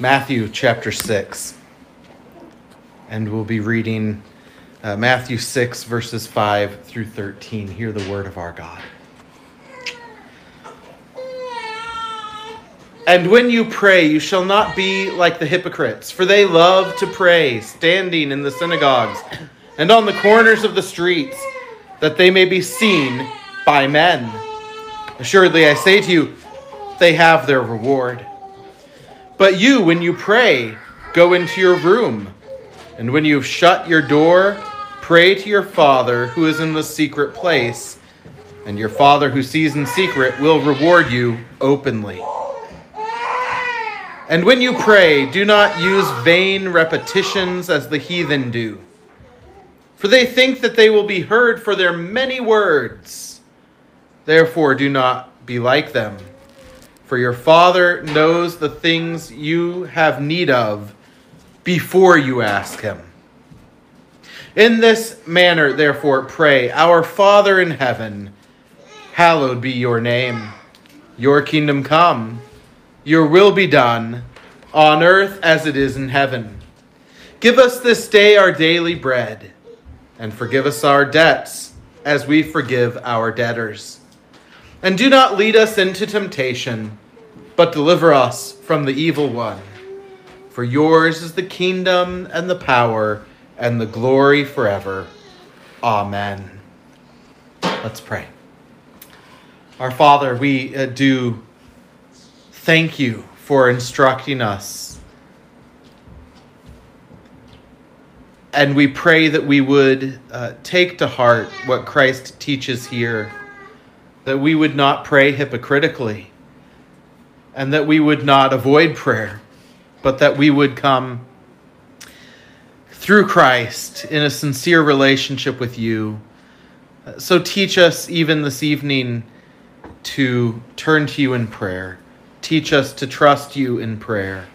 Matthew chapter 6. And we'll be reading uh, Matthew 6, verses 5 through 13. Hear the word of our God. And when you pray, you shall not be like the hypocrites, for they love to pray, standing in the synagogues and on the corners of the streets, that they may be seen by men. Assuredly, I say to you, they have their reward. But you, when you pray, go into your room, and when you've shut your door, pray to your Father who is in the secret place, and your Father who sees in secret will reward you openly. And when you pray, do not use vain repetitions as the heathen do, for they think that they will be heard for their many words. Therefore, do not be like them for your Father knows the things you have need of before you ask Him. In this manner, therefore, pray Our Father in heaven, hallowed be your name. Your kingdom come, your will be done, on earth as it is in heaven. Give us this day our daily bread, and forgive us our debts as we forgive our debtors and do not lead us into temptation, but deliver us from the evil one. For yours is the kingdom and the power and the glory forever. Amen. Let's pray. Our Father, we uh, do thank you for instructing us. And we pray that we would uh, take to heart what Christ teaches here that we would not pray hypocritically, and that we would not avoid prayer, but that we would come through Christ in a sincere relationship with you. So teach us even this evening to turn to you in prayer. Teach us to trust you in prayer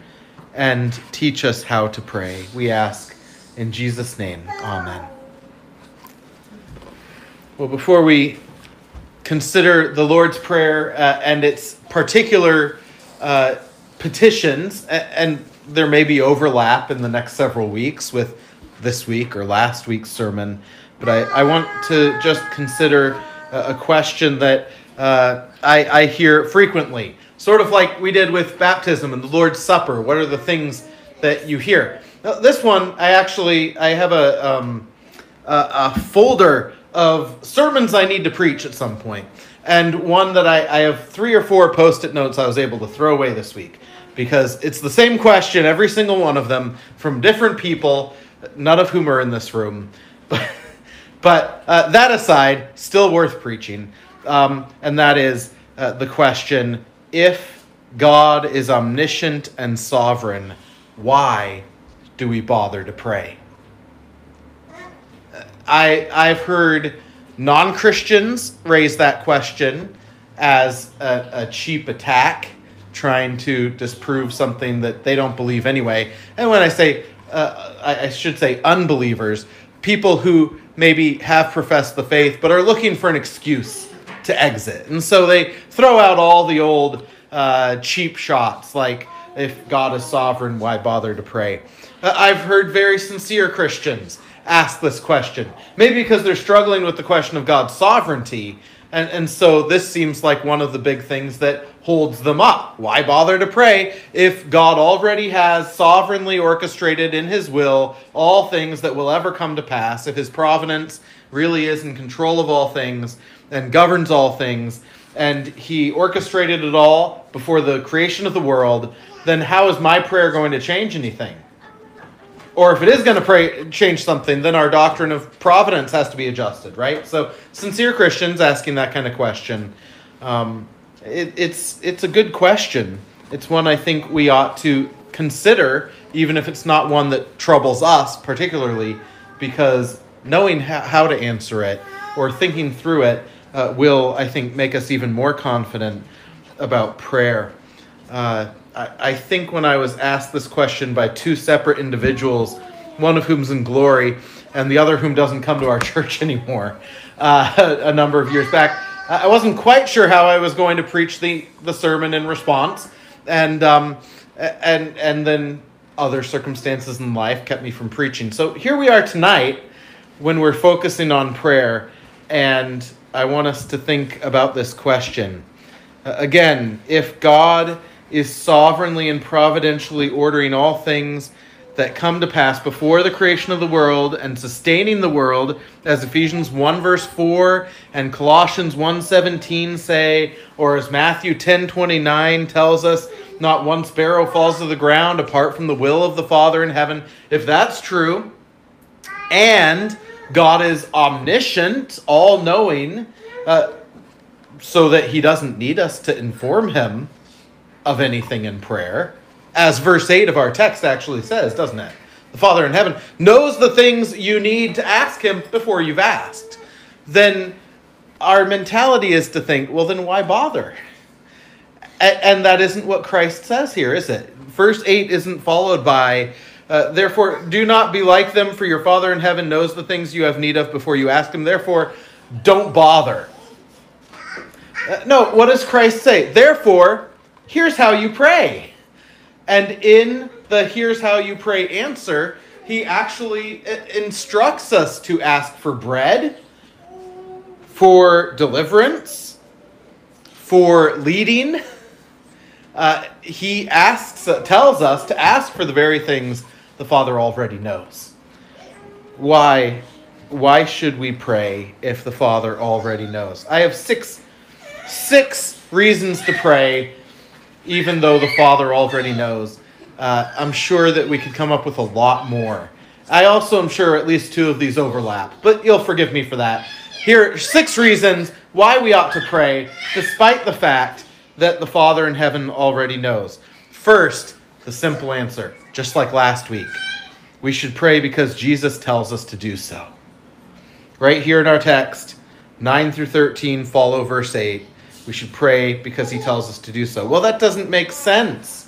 and teach us how to pray. We ask in Jesus' name. Amen. Well, before we consider the Lord's Prayer uh, and its particular uh, petitions, and there may be overlap in the next several weeks with this week or last week's sermon, but I, I want to just consider a question that uh, I, I hear frequently, sort of like we did with baptism and the Lord's Supper. What are the things that you hear? Now, this one, I actually I have a, um, a, a folder of sermons I need to preach at some point, and one that I, I have three or four post it notes I was able to throw away this week because it's the same question, every single one of them, from different people, none of whom are in this room. But, uh, that aside, still worth preaching. Um, and that is uh, the question if God is omniscient and sovereign, why do we bother to pray? I I've heard non Christians raise that question as a, a, cheap attack, trying to disprove something that they don't believe anyway. And when I say, uh, I, I should say unbelievers, people who maybe have professed the faith but are looking for an excuse to exit. And so they throw out all the old uh, cheap shots like, if God is sovereign, why bother to pray? Uh, I've heard very sincere Christians ask this question. Maybe because they're struggling with the question of God's sovereignty. And, and so this seems like one of the big things that holds them up. Why bother to pray if God already has sovereignly orchestrated in his will all things that will ever come to pass, if his providence really is in control of all things and governs all things, and he orchestrated it all before the creation of the world, then how is my prayer going to change anything? Or if it is going to pray, change something, then our doctrine of providence has to be adjusted, right? So, sincere Christians asking that kind of question, um, it, it's it's a good question. It's one I think we ought to consider, even if it's not one that troubles us particularly, because knowing ha- how to answer it or thinking through it uh, will, I think, make us even more confident about prayer. Uh, I, I think when I was asked this question by two separate individuals, one of whom's in glory and the other whom doesn't come to our church anymore, uh, a number of years back, I wasn't quite sure how I was going to preach the, the sermon in response. And um, and and then other circumstances in life kept me from preaching. So here we are tonight when we're focusing on prayer, and I want us to think about this question. Uh, again, if God is sovereignly and providentially ordering all things that come to pass before the creation of the world and sustaining the world as Ephesians 1 verse 4 and Colossians 1:17 say or as Matthew 10:29 tells us not one sparrow falls to the ground apart from the will of the Father in heaven. If that's true and God is omniscient all-knowing uh, so that he doesn't need us to inform him of anything in prayer as verse 8 of our text actually says, doesn't it? The Father in heaven knows the things you need to ask Him before you've asked. Then our mentality is to think, well, then why bother? And that isn't what Christ says here, is it? Verse 8 isn't followed by, uh, therefore, do not be like them, for your Father in heaven knows the things you have need of before you ask Him. Therefore, don't bother. Uh, no, what does Christ say? Therefore, here's how you pray. And in the here's how you pray answer, he actually instructs us to ask for bread, for deliverance, for leading. Uh, he asks, tells us to ask for the very things the Father already knows. Why, why should we pray if the Father already knows? I have six, six reasons to pray even though the Father already knows. Uh, I'm sure that we could come up with a lot more. I also am sure at least two of these overlap, but you'll forgive me for that. Here are six reasons why we ought to pray, despite the fact that the Father in heaven already knows. First, the simple answer, just like last week. We should pray because Jesus tells us to do so. Right here in our text, 9 through 13 follow verse 8. We should pray because he tells us to do so. Well, that doesn't make sense.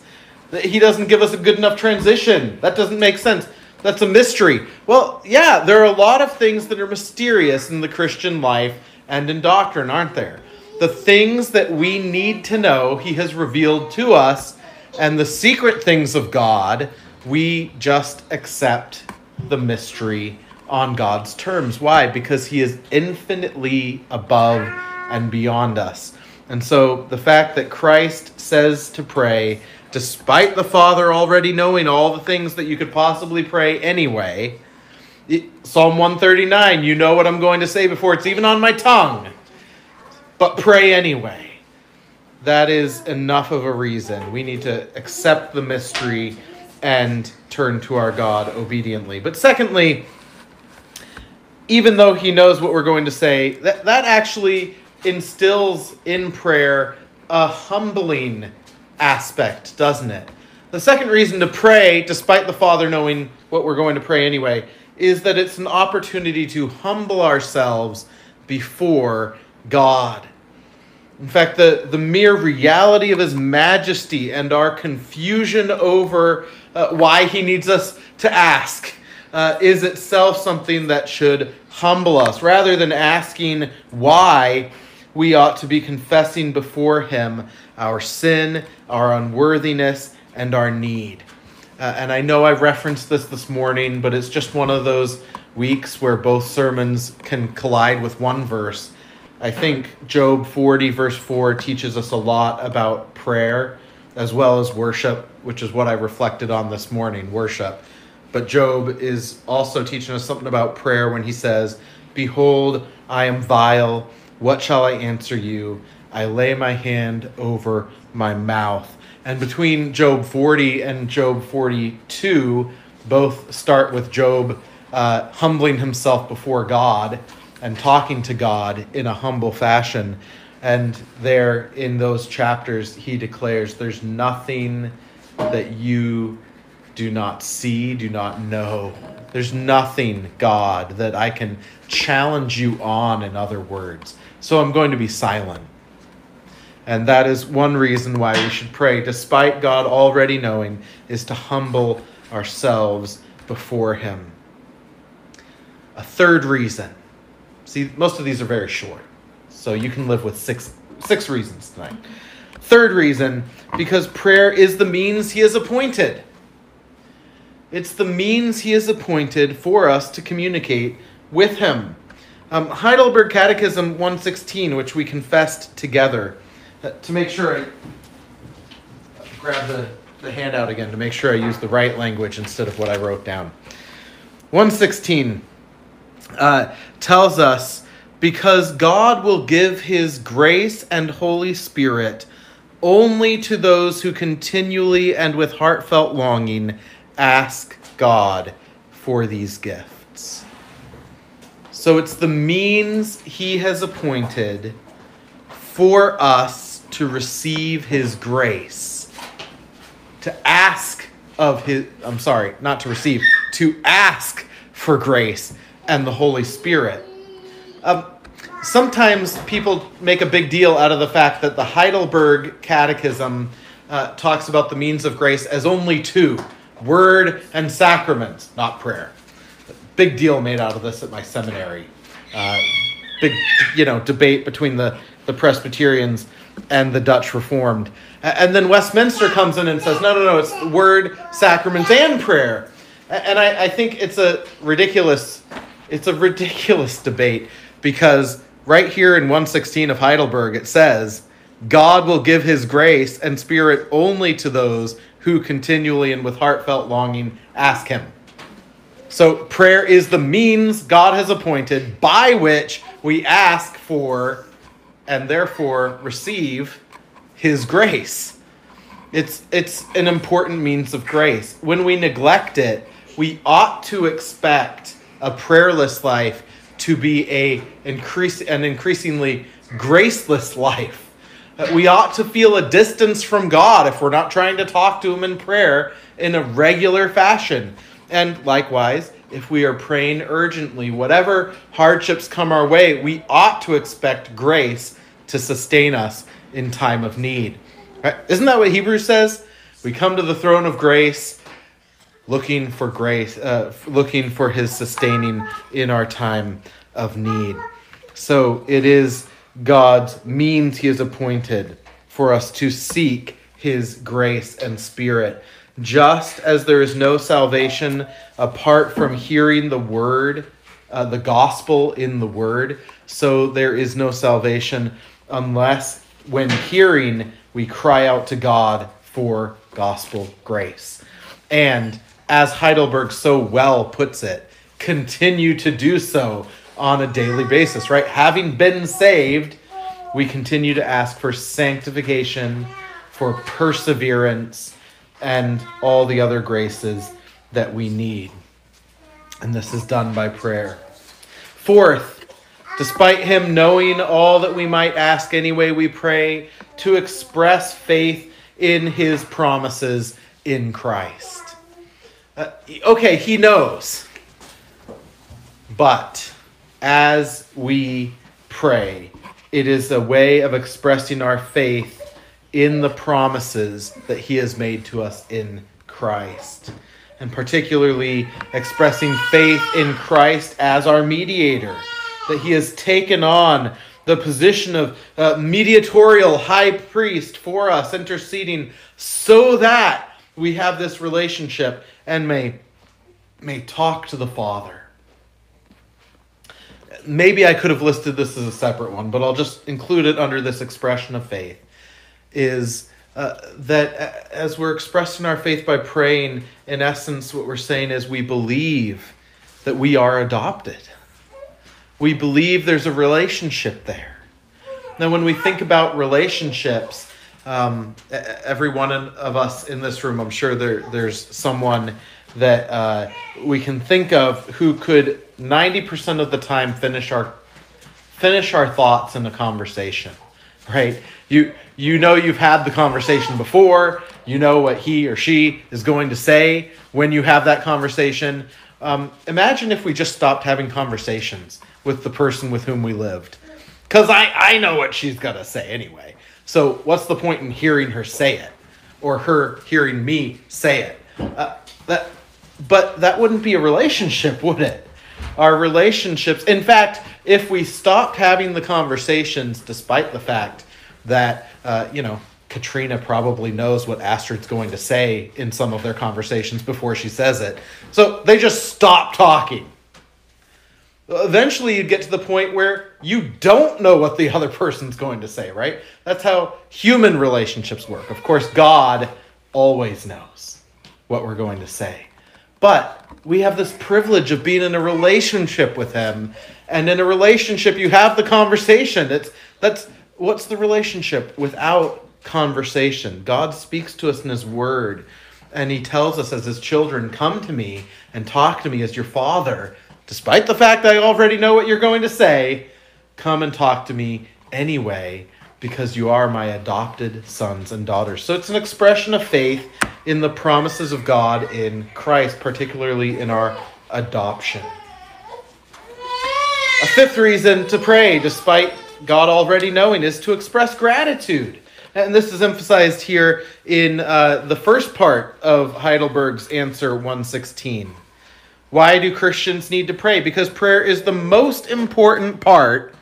He doesn't give us a good enough transition. That doesn't make sense. That's a mystery. Well, yeah, there are a lot of things that are mysterious in the Christian life and in doctrine, aren't there? The things that we need to know, he has revealed to us, and the secret things of God, we just accept the mystery on God's terms. Why? Because he is infinitely above and beyond us. And so the fact that Christ says to pray, despite the Father already knowing all the things that you could possibly pray anyway, Psalm 139, you know what I'm going to say before it's even on my tongue, but pray anyway. That is enough of a reason. We need to accept the mystery and turn to our God obediently. But secondly, even though he knows what we're going to say, that, that actually instills in prayer a humbling aspect, doesn't it? The second reason to pray, despite the Father knowing what we're going to pray anyway, is that it's an opportunity to humble ourselves before God. In fact, the, the mere reality of His majesty and our confusion over uh, why He needs us to ask uh, is itself something that should humble us. Rather than asking why, we ought to be confessing before Him our sin, our unworthiness, and our need. Uh, and I know I referenced this this morning, but it's just one of those weeks where both sermons can collide with one verse. I think Job 40, verse 4, teaches us a lot about prayer as well as worship, which is what I reflected on this morning worship. But Job is also teaching us something about prayer when he says, Behold, I am vile what shall I answer you? I lay my hand over my mouth. And between Job 40 and Job 42, both start with Job uh, humbling himself before God and talking to God in a humble fashion. And there in those chapters, he declares, There's nothing that you do not see, do not know. There's nothing, God, that I can challenge you on, in other words so I'm going to be silent. And that is one reason why we should pray, despite God already knowing, is to humble ourselves before Him. A third reason. See, most of these are very short, so you can live with six six reasons tonight. Third reason, because prayer is the means he has appointed. It's the means he has appointed for us to communicate with him. Um, Heidelberg Catechism 116, which we confessed together, uh, to make sure I grab the, the handout again to make sure I use the right language instead of what I wrote down. 116 uh, tells us because God will give his grace and Holy Spirit only to those who continually and with heartfelt longing ask God for these gifts. So it's the means he has appointed for us to receive his grace, to ask of his, I'm sorry, not to receive, to ask for grace and the Holy Spirit. Um, sometimes people make a big deal out of the fact that the Heidelberg Catechism uh, talks about the means of grace as only two word and sacraments, not prayer. Big deal made out of this at my seminary. Uh, big, you know, debate between the, the Presbyterians and the Dutch Reformed. And then Westminster comes in and says, no, no, no, it's word, sacraments, and prayer. And I, I think it's a ridiculous, it's a ridiculous debate because right here in 116 of Heidelberg it says, God will give his grace and spirit only to those who continually and with heartfelt longing ask him. So prayer is the means God has appointed by which we ask for and therefore receive his grace. It's it's an important means of grace. When we neglect it, we ought to expect a prayerless life to be a increase an increasingly graceless life. We ought to feel a distance from God if we're not trying to talk to him in prayer in a regular fashion. And likewise, if we are praying urgently, whatever hardships come our way, we ought to expect grace to sustain us in time of need. Right? Isn't that what Hebrews says? We come to the throne of grace looking for grace, uh, looking for his sustaining in our time of need. So it is God's means he has appointed for us to seek his grace and spirit. Just as there is no salvation apart from hearing the word, uh, the gospel in the word, so there is no salvation unless when hearing we cry out to God for gospel grace. And as Heidelberg so well puts it, continue to do so on a daily basis, right? Having been saved, we continue to ask for sanctification, for perseverance, and all the other graces that we need. And this is done by prayer. Fourth, despite him knowing all that we might ask anyway, we pray to express faith in his promises in Christ. Uh, okay, he knows. But as we pray, it is a way of expressing our faith in the promises that he has made to us in Christ. And particularly expressing faith in Christ as our mediator, that he has taken on the position of uh, mediatorial high priest for us, interceding so that we have this relationship and may, may talk to the Father. Maybe I could have listed this as a separate one, but I'll just include it under this expression of faith. Is uh, that as we're expressing our faith by praying, in essence, what we're saying is we believe that we are adopted. We believe there's a relationship there. Now, when we think about relationships, um, every one of us in this room, I'm sure there, there's someone that uh, we can think of who could 90% of the time finish our finish our thoughts in a conversation right? You you know you've had the conversation before. You know what he or she is going to say when you have that conversation. Um, imagine if we just stopped having conversations with the person with whom we lived. Because I, I know what she's going to say anyway. So what's the point in hearing her say it or her hearing me say it? Uh, that, but that wouldn't be a relationship, would it? Our relationships, in fact, if we stopped having the conversations, despite the fact that, uh, you know, Katrina probably knows what Astrid's going to say in some of their conversations before she says it. So they just stop talking. Eventually, you get to the point where you don't know what the other person's going to say, right? That's how human relationships work. Of course, God always knows what we're going to say. But we have this privilege of being in a relationship with Him. And in a relationship, you have the conversation. It's, that's what's the relationship without conversation? God speaks to us in His Word. And He tells us as His children, Come to me and talk to me as your Father despite the fact I already know what you're going to say, come and talk to me anyway because you are my adopted sons and daughters. So it's an expression of faith in the promises of God in Christ, particularly in our adoption. A fifth reason to pray, despite God already knowing, is to express gratitude. And this is emphasized here in uh, the first part of Heidelberg's answer 116. Why do Christians need to pray? Because prayer is the most important part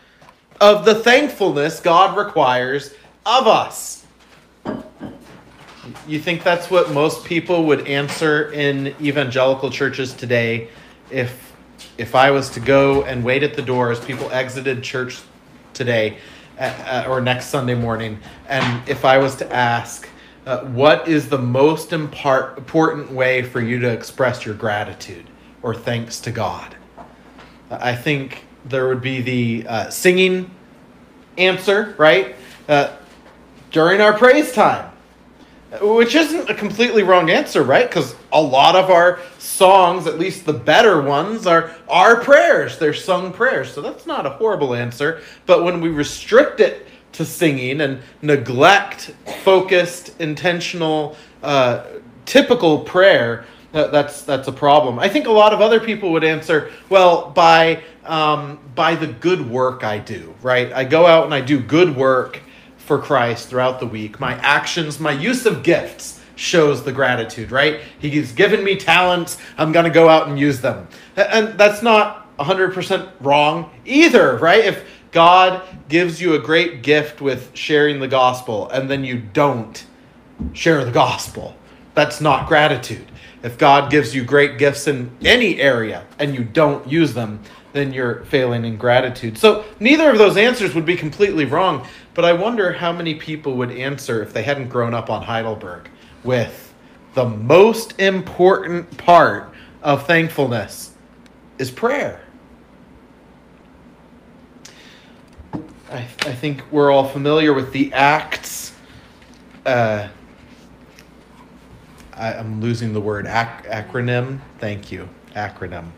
of the thankfulness God requires of us. You think that's what most people would answer in evangelical churches today if if I was to go and wait at the door as people exited church today uh, or next Sunday morning and if I was to ask uh, what is the most important way for you to express your gratitude? or thanks to God. I think there would be the uh, singing answer, right? Uh, during our praise time, which isn't a completely wrong answer, right? Because a lot of our songs, at least the better ones, are our prayers. They're sung prayers. So that's not a horrible answer. But when we restrict it to singing and neglect focused, intentional, uh, typical prayer, that's that's a problem. I think a lot of other people would answer, well, by um, by the good work I do. Right, I go out and I do good work for Christ throughout the week. My actions, my use of gifts shows the gratitude. Right, He's given me talents. I'm going to go out and use them, and that's not 100% wrong either. Right, if God gives you a great gift with sharing the gospel, and then you don't share the gospel, that's not gratitude if God gives you great gifts in any area and you don't use them, then you're failing in gratitude. So neither of those answers would be completely wrong, but I wonder how many people would answer if they hadn't grown up on Heidelberg with the most important part of thankfulness is prayer. I, I think we're all familiar with the Acts. Uh, I, am losing the word ac- acronym. Thank you, acronym.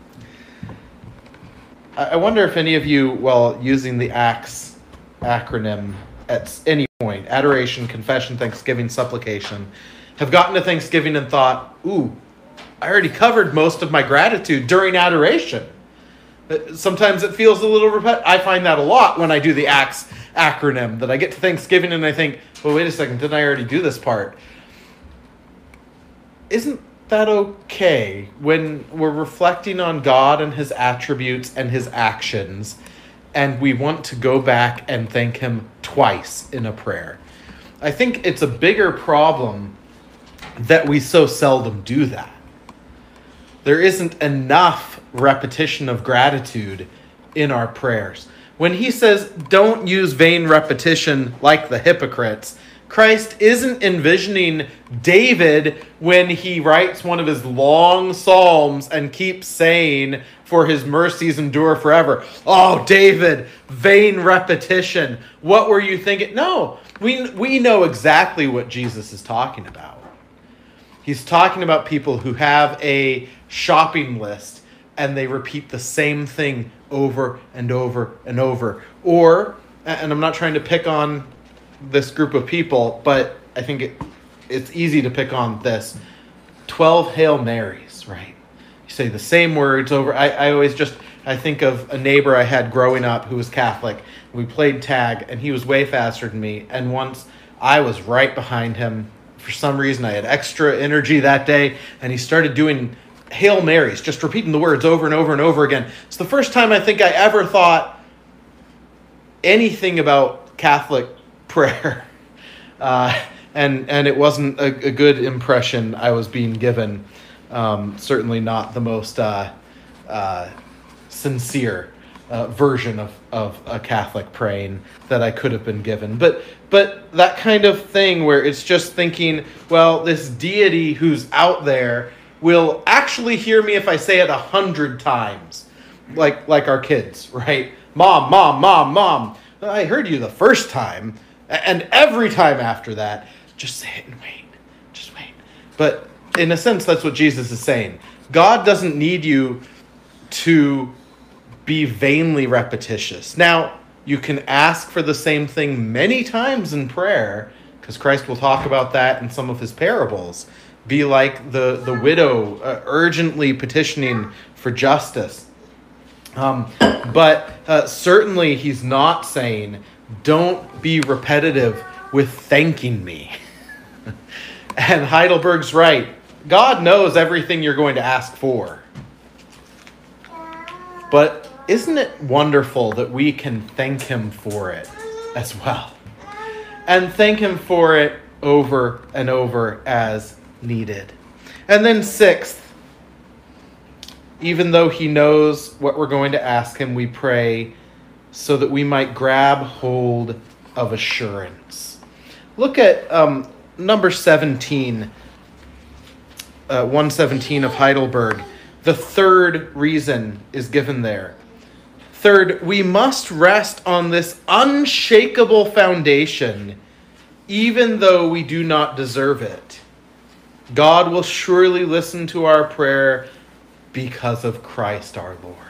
I, I wonder if any of you, while using the ACTS acronym at any point, adoration, confession, thanksgiving, supplication, have gotten to Thanksgiving and thought, ooh, I already covered most of my gratitude during adoration. Uh, sometimes it feels a little repetitive. I find that a lot when I do the ACTS acronym, that I get to Thanksgiving and I think, well, wait a second, didn't I already do this part? Isn't that okay when we're reflecting on God and his attributes and his actions and we want to go back and thank him twice in a prayer? I think it's a bigger problem that we so seldom do that. There isn't enough repetition of gratitude in our prayers. When he says, don't use vain repetition like the hypocrites, Christ isn't envisioning David when he writes one of his long psalms and keeps saying, For his mercies endure forever. Oh, David, vain repetition. What were you thinking? No, we, we know exactly what Jesus is talking about. He's talking about people who have a shopping list and they repeat the same thing over and over and over. Or, and I'm not trying to pick on this group of people, but I think it, it's easy to pick on this. 12 Hail Marys, right? You say the same words over. I, I always just, I think of a neighbor I had growing up who was Catholic. We played tag, and he was way faster than me. And once I was right behind him. For some reason, I had extra energy that day, and he started doing Hail Marys, just repeating the words over and over and over again. It's the first time I think I ever thought anything about Catholic prayer. Uh, and and it wasn't a, a good impression I was being given. Um, certainly not the most uh, uh, sincere uh, version of, of a Catholic praying that I could have been given. But but that kind of thing where it's just thinking, well, this deity who's out there will actually hear me if I say it a hundred times, like like our kids, right? Mom, mom, mom, mom. I heard you the first time, and every time after that, just say it and wait, just wait. But in a sense, that's what Jesus is saying. God doesn't need you to be vainly repetitious. Now, you can ask for the same thing many times in prayer, because Christ will talk about that in some of his parables. Be like the, the widow uh, urgently petitioning for justice. Um, but uh, certainly, he's not saying, don't be repetitive with thanking me. and Heidelberg's right. God knows everything you're going to ask for. But isn't it wonderful that we can thank Him for it as well? And thank Him for it over and over as needed. And then, sixth, even though He knows what we're going to ask Him, we pray so that we might grab hold of assurance. Look at um, number 17, uh, 117 of Heidelberg. The third reason is given there. Third, we must rest on this unshakable foundation, even though we do not deserve it. God will surely listen to our prayer because of Christ our Lord.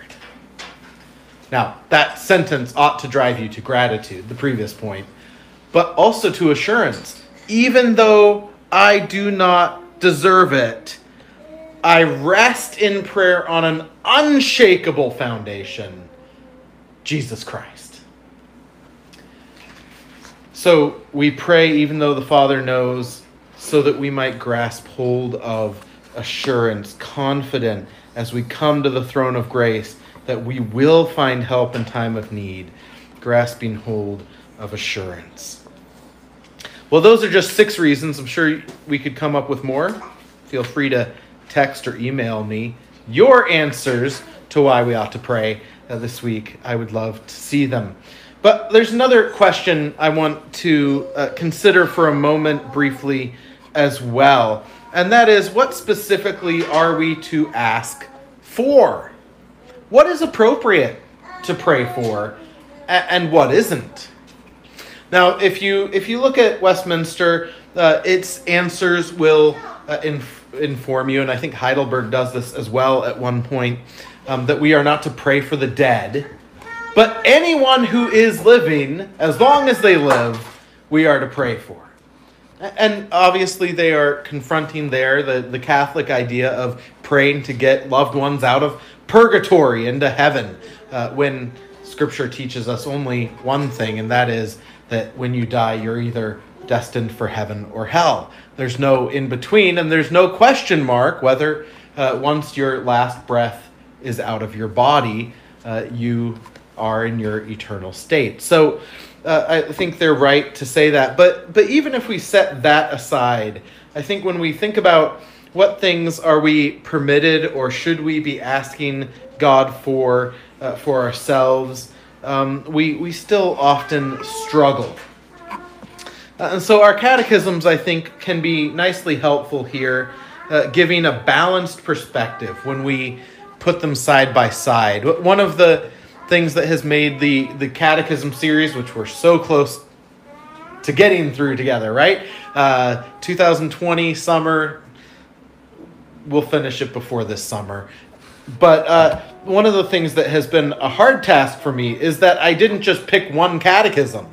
Now, that sentence ought to drive you to gratitude, the previous point, but also to assurance. Even though I do not deserve it, I rest in prayer on an unshakable foundation Jesus Christ. So we pray, even though the Father knows, so that we might grasp hold of assurance, confident as we come to the throne of grace that we will find help in time of need, grasping hold of assurance. Well, those are just six reasons. I'm sure we could come up with more. Feel free to text or email me your answers to why we ought to pray uh, this week. I would love to see them. But there's another question I want to uh, consider for a moment briefly as well. And that is what specifically are we to ask for? What is appropriate to pray for and what isn't? Now, if you if you look at Westminster, uh, its answers will uh, inf- inform you, and I think Heidelberg does this as well at one point um, that we are not to pray for the dead, but anyone who is living, as long as they live, we are to pray for. And obviously, they are confronting there the, the Catholic idea of praying to get loved ones out of purgatory into heaven, uh, when Scripture teaches us only one thing, and that is that when you die, you're either destined for heaven or hell. There's no in between, and there's no question mark whether uh, once your last breath is out of your body, uh, you are in your eternal state. So uh, I think they're right to say that. But but even if we set that aside, I think when we think about what things are we permitted or should we be asking God for uh, for ourselves, um, we we still often struggle. Uh, and so our catechisms, I think, can be nicely helpful here, uh, giving a balanced perspective when we put them side by side. One of the things that has made the the catechism series, which we're so close to getting through together, right? Uh, 2020 summer, we'll finish it before this summer. But uh, one of the things that has been a hard task for me is that I didn't just pick one catechism.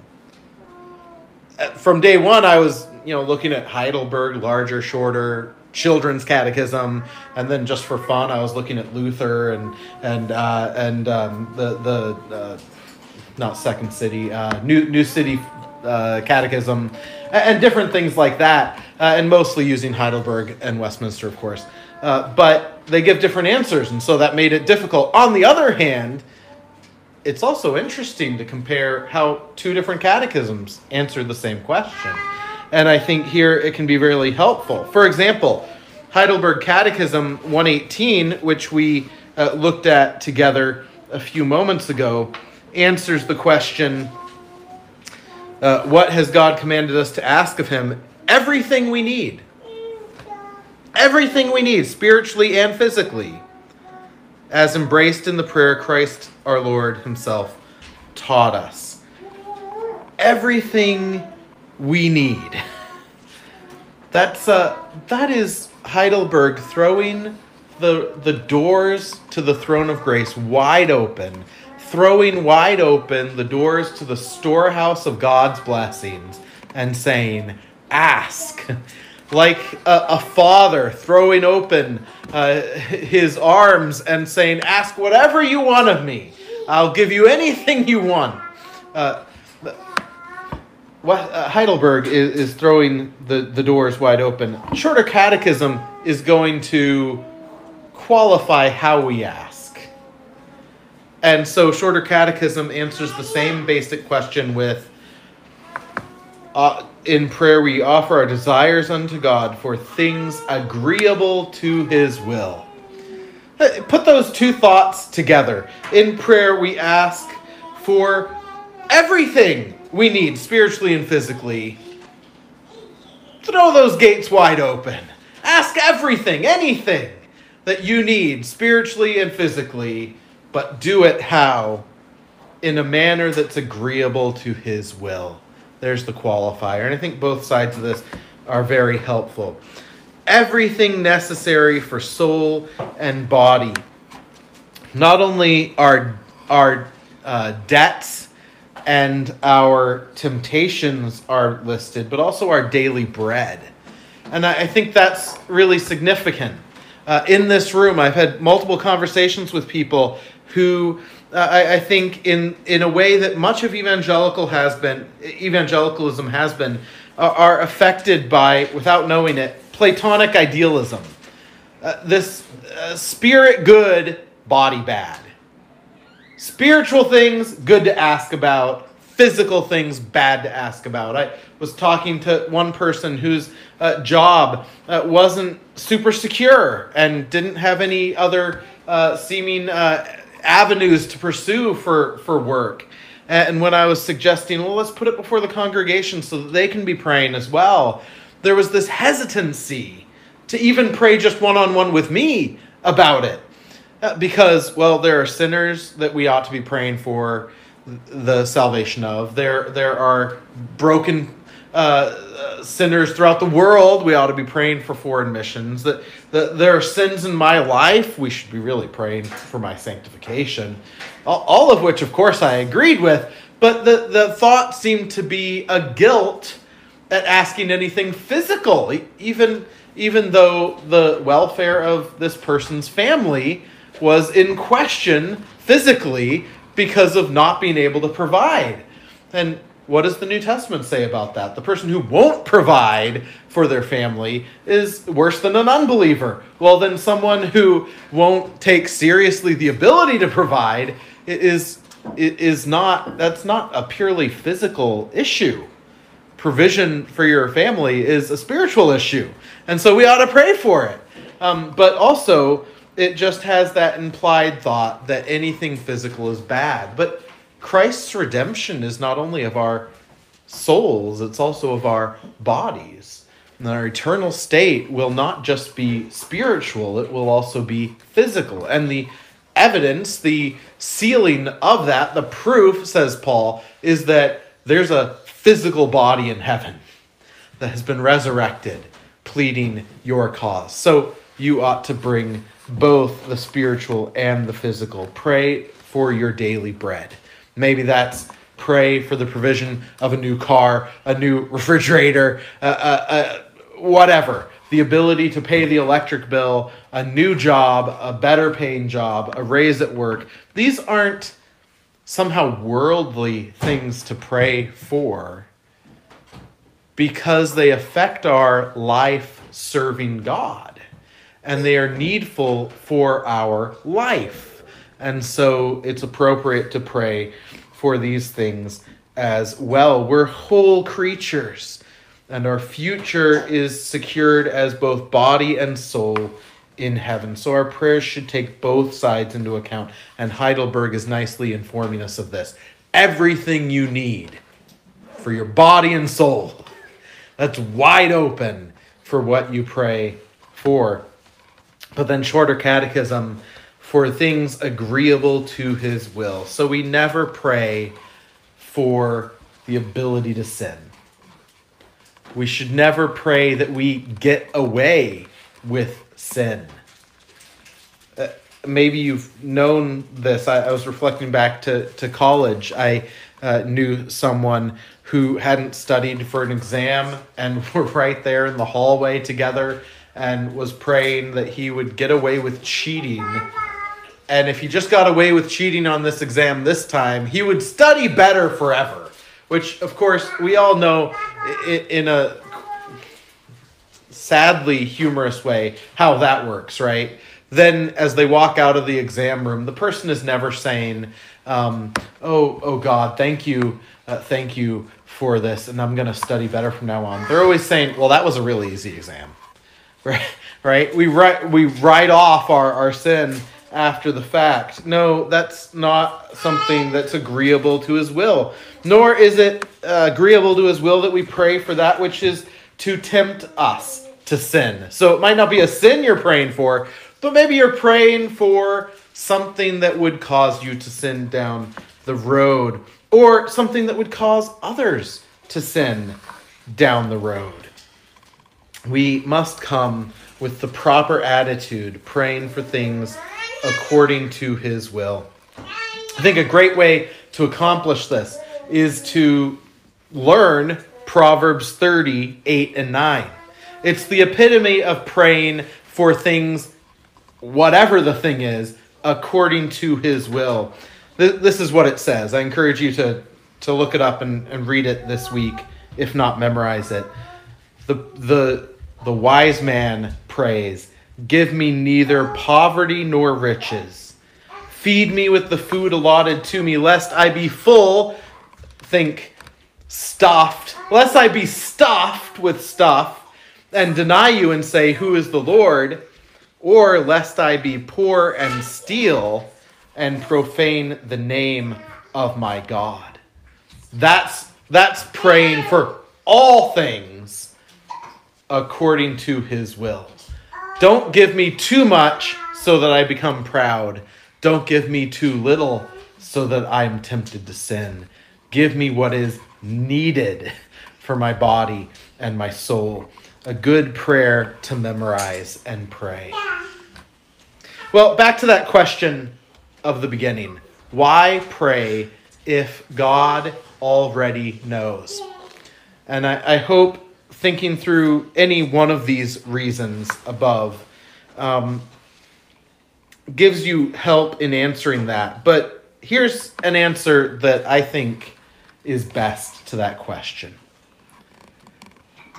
Uh, from day one, I was you know looking at Heidelberg, larger, shorter, children's catechism, and then just for fun, I was looking at Luther and and uh, and um, the the uh, not Second City, uh, New New City uh, Catechism, and, different things like that, and mostly using Heidelberg and Westminster, of course. Uh, but they give different answers, and so that made it difficult. On the other hand, it's also interesting to compare how two different catechisms answer the same question. And I think here it can be really helpful. For example, Heidelberg Catechism 118, which we uh, looked at together a few moments ago, answers the question uh, What has God commanded us to ask of Him? Everything we need. Everything we need, spiritually and physically, as embraced in the prayer Christ our Lord Himself taught us. Everything we need. That's uh, that is Heidelberg throwing the the doors to the throne of grace wide open, throwing wide open the doors to the storehouse of God's blessings, and saying, "Ask." Like a, a father throwing open uh, his arms and saying, Ask whatever you want of me. I'll give you anything you want. Uh, what, uh, Heidelberg is, is throwing the, the doors wide open. Shorter Catechism is going to qualify how we ask. And so, Shorter Catechism answers the same basic question with uh, In prayer, we offer our desires unto God for things agreeable to his will. Put those two thoughts together. In prayer, we ask for everything we need spiritually and physically. Throw those gates wide open. Ask everything, anything that you need spiritually and physically, but do it how? In a manner that's agreeable to His will. There's the qualifier. And I think both sides of this are very helpful. Everything necessary for soul and body. Not only our, our uh, debts and our temptations are listed, but also our daily bread. And I, think that's really significant. Uh, in this room, I've had multiple conversations with people who I, I, think, in in a way that much of evangelical has been, evangelicalism has been, uh, are affected by, without knowing it, Platonic idealism. Uh, this uh, spirit good, body bad. Spiritual things, good to ask about. Physical things, bad to ask about. I was talking to one person whose uh, job uh, wasn't super secure and didn't have any other uh, seeming uh, avenues to pursue for, for work. And when I was suggesting, well, let's put it before the congregation so that they can be praying as well, there was this hesitancy to even pray just one on one with me about it. Uh, because, well, there are sinners that we ought to be praying for the salvation of. There, there are broken uh, sinners throughout the world. We ought to be praying for foreign missions. That, that there are sins in my life. We should be really praying for my sanctification. All, all of which, of course, I agreed with. But the, the thought seemed to be a guilt at asking anything physical, even even though the welfare of this person's family was in question physically because of not being able to provide. And what does the New Testament say about that? The person who won't provide for their family is worse than an unbeliever. Well, then someone who won't take seriously the ability to provide is is not that's not a purely physical issue. Provision for your family is a spiritual issue, and so we ought to pray for it. Um, but also, it just has that implied thought that anything physical is bad. But Christ's redemption is not only of our souls, it's also of our bodies. And our eternal state will not just be spiritual, it will also be physical. And the evidence, the sealing of that, the proof, says Paul, is that there's a physical body in heaven that has been resurrected, pleading your cause. So you ought to bring both the spiritual and the physical. Pray for your daily bread. Maybe that's pray for the provision of a new car, a new refrigerator, uh, uh, uh, whatever. The ability to pay the electric bill, a new job, a better paying job, a raise at work. These aren't somehow worldly things to pray for because they affect our life serving God and they are needful for our life. And so it's appropriate to pray for these things as well. We're whole creatures. and our future is secured as both body and soul in heaven. So our prayers should take both sides into account. And Heidelberg is nicely informing us of this. Everything you need for your body and soul. That's wide open for what you pray for. But then shorter catechism for things agreeable to his will. So we never pray for the ability to sin. We should never pray that we get away with sin. Uh, maybe you've known this. I, I, was reflecting back to, to college. I uh, knew someone who hadn't studied for an exam and were right there in the hallway together and was praying that he would get away with cheating. And if he just got away with cheating on this exam this time, he would study better forever. Which, of course, we all know in a sadly humorous way how that works, right? Then, as they walk out of the exam room, the person is never saying, um, "Oh, oh God, thank you, uh, thank you for this, and I'm going to study better from now on." They're always saying, "Well, that was a really easy exam." right? right? We write we write off our, our sin after the fact. No, that's not something that's agreeable to his will. Nor is it uh, agreeable to his will that we pray for that which is to tempt us to sin. So it might not be a sin you're praying for, but maybe you're praying for something that would cause you to sin down the road or something that would cause others to sin down the road we must come with the proper attitude, praying for things according to His will. I think a great way to accomplish this is to learn Proverbs 30, 8 and 9. It's the epitome of praying for things, whatever the thing is, according to His will. This is what it says. I encourage you to, to look it up and, and read it this week, if not memorize it. The, the the wise man prays, Give me neither poverty nor riches. Feed me with the food allotted to me, lest I be full. Think stuffed, lest I be stuffed with stuff and deny you and say, Who is the Lord? Or lest I be poor and steal and profane the name of my God. That's that's praying for all things according to his will. Don't give me too much so that I become proud. Don't give me too little so that I am tempted to sin. Give me what is needed for my body and my soul. A good prayer to memorize and pray. Well, back to that question of the beginning. Why pray if God already knows? And I, I hope thinking through any one of these reasons above um, gives you help in answering that. But here's an answer that I think is best to that question.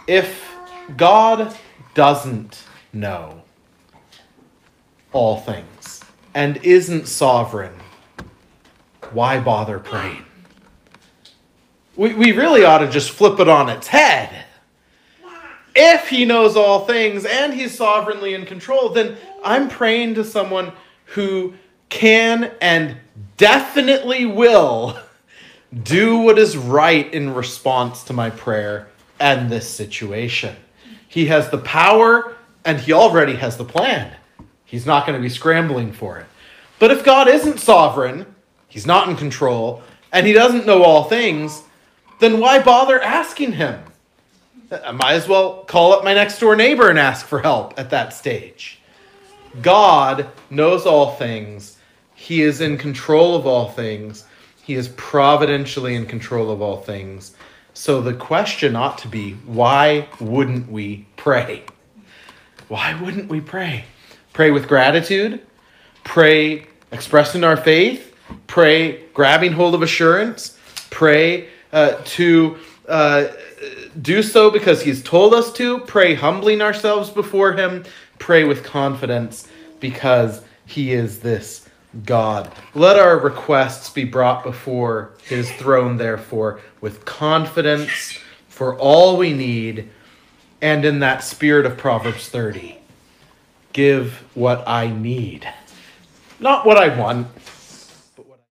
If God doesn't know all things and isn't sovereign, why bother praying? We, we really ought to just flip it on its head if he knows all things and he's sovereignly in control, then I'm praying to someone who can and definitely will do what is right in response to my prayer and this situation. He has the power and he already has the plan. He's not going to be scrambling for it. But if God isn't sovereign, he's not in control, and he doesn't know all things, then why bother asking him? I might as well call up my next door neighbor and ask for help at that stage. God knows all things. He is in control of all things. He is providentially in control of all things. So the question ought to be why wouldn't we pray? Why wouldn't we pray? Pray with gratitude, pray expressing our faith, pray grabbing hold of assurance, pray uh, to. Uh, do so because he's told us to. Pray humbling ourselves before him. Pray with confidence because he is this God. Let our requests be brought before his throne, therefore, with confidence, for all we need, and in that spirit of Proverbs 30, give what I need. Not what I want,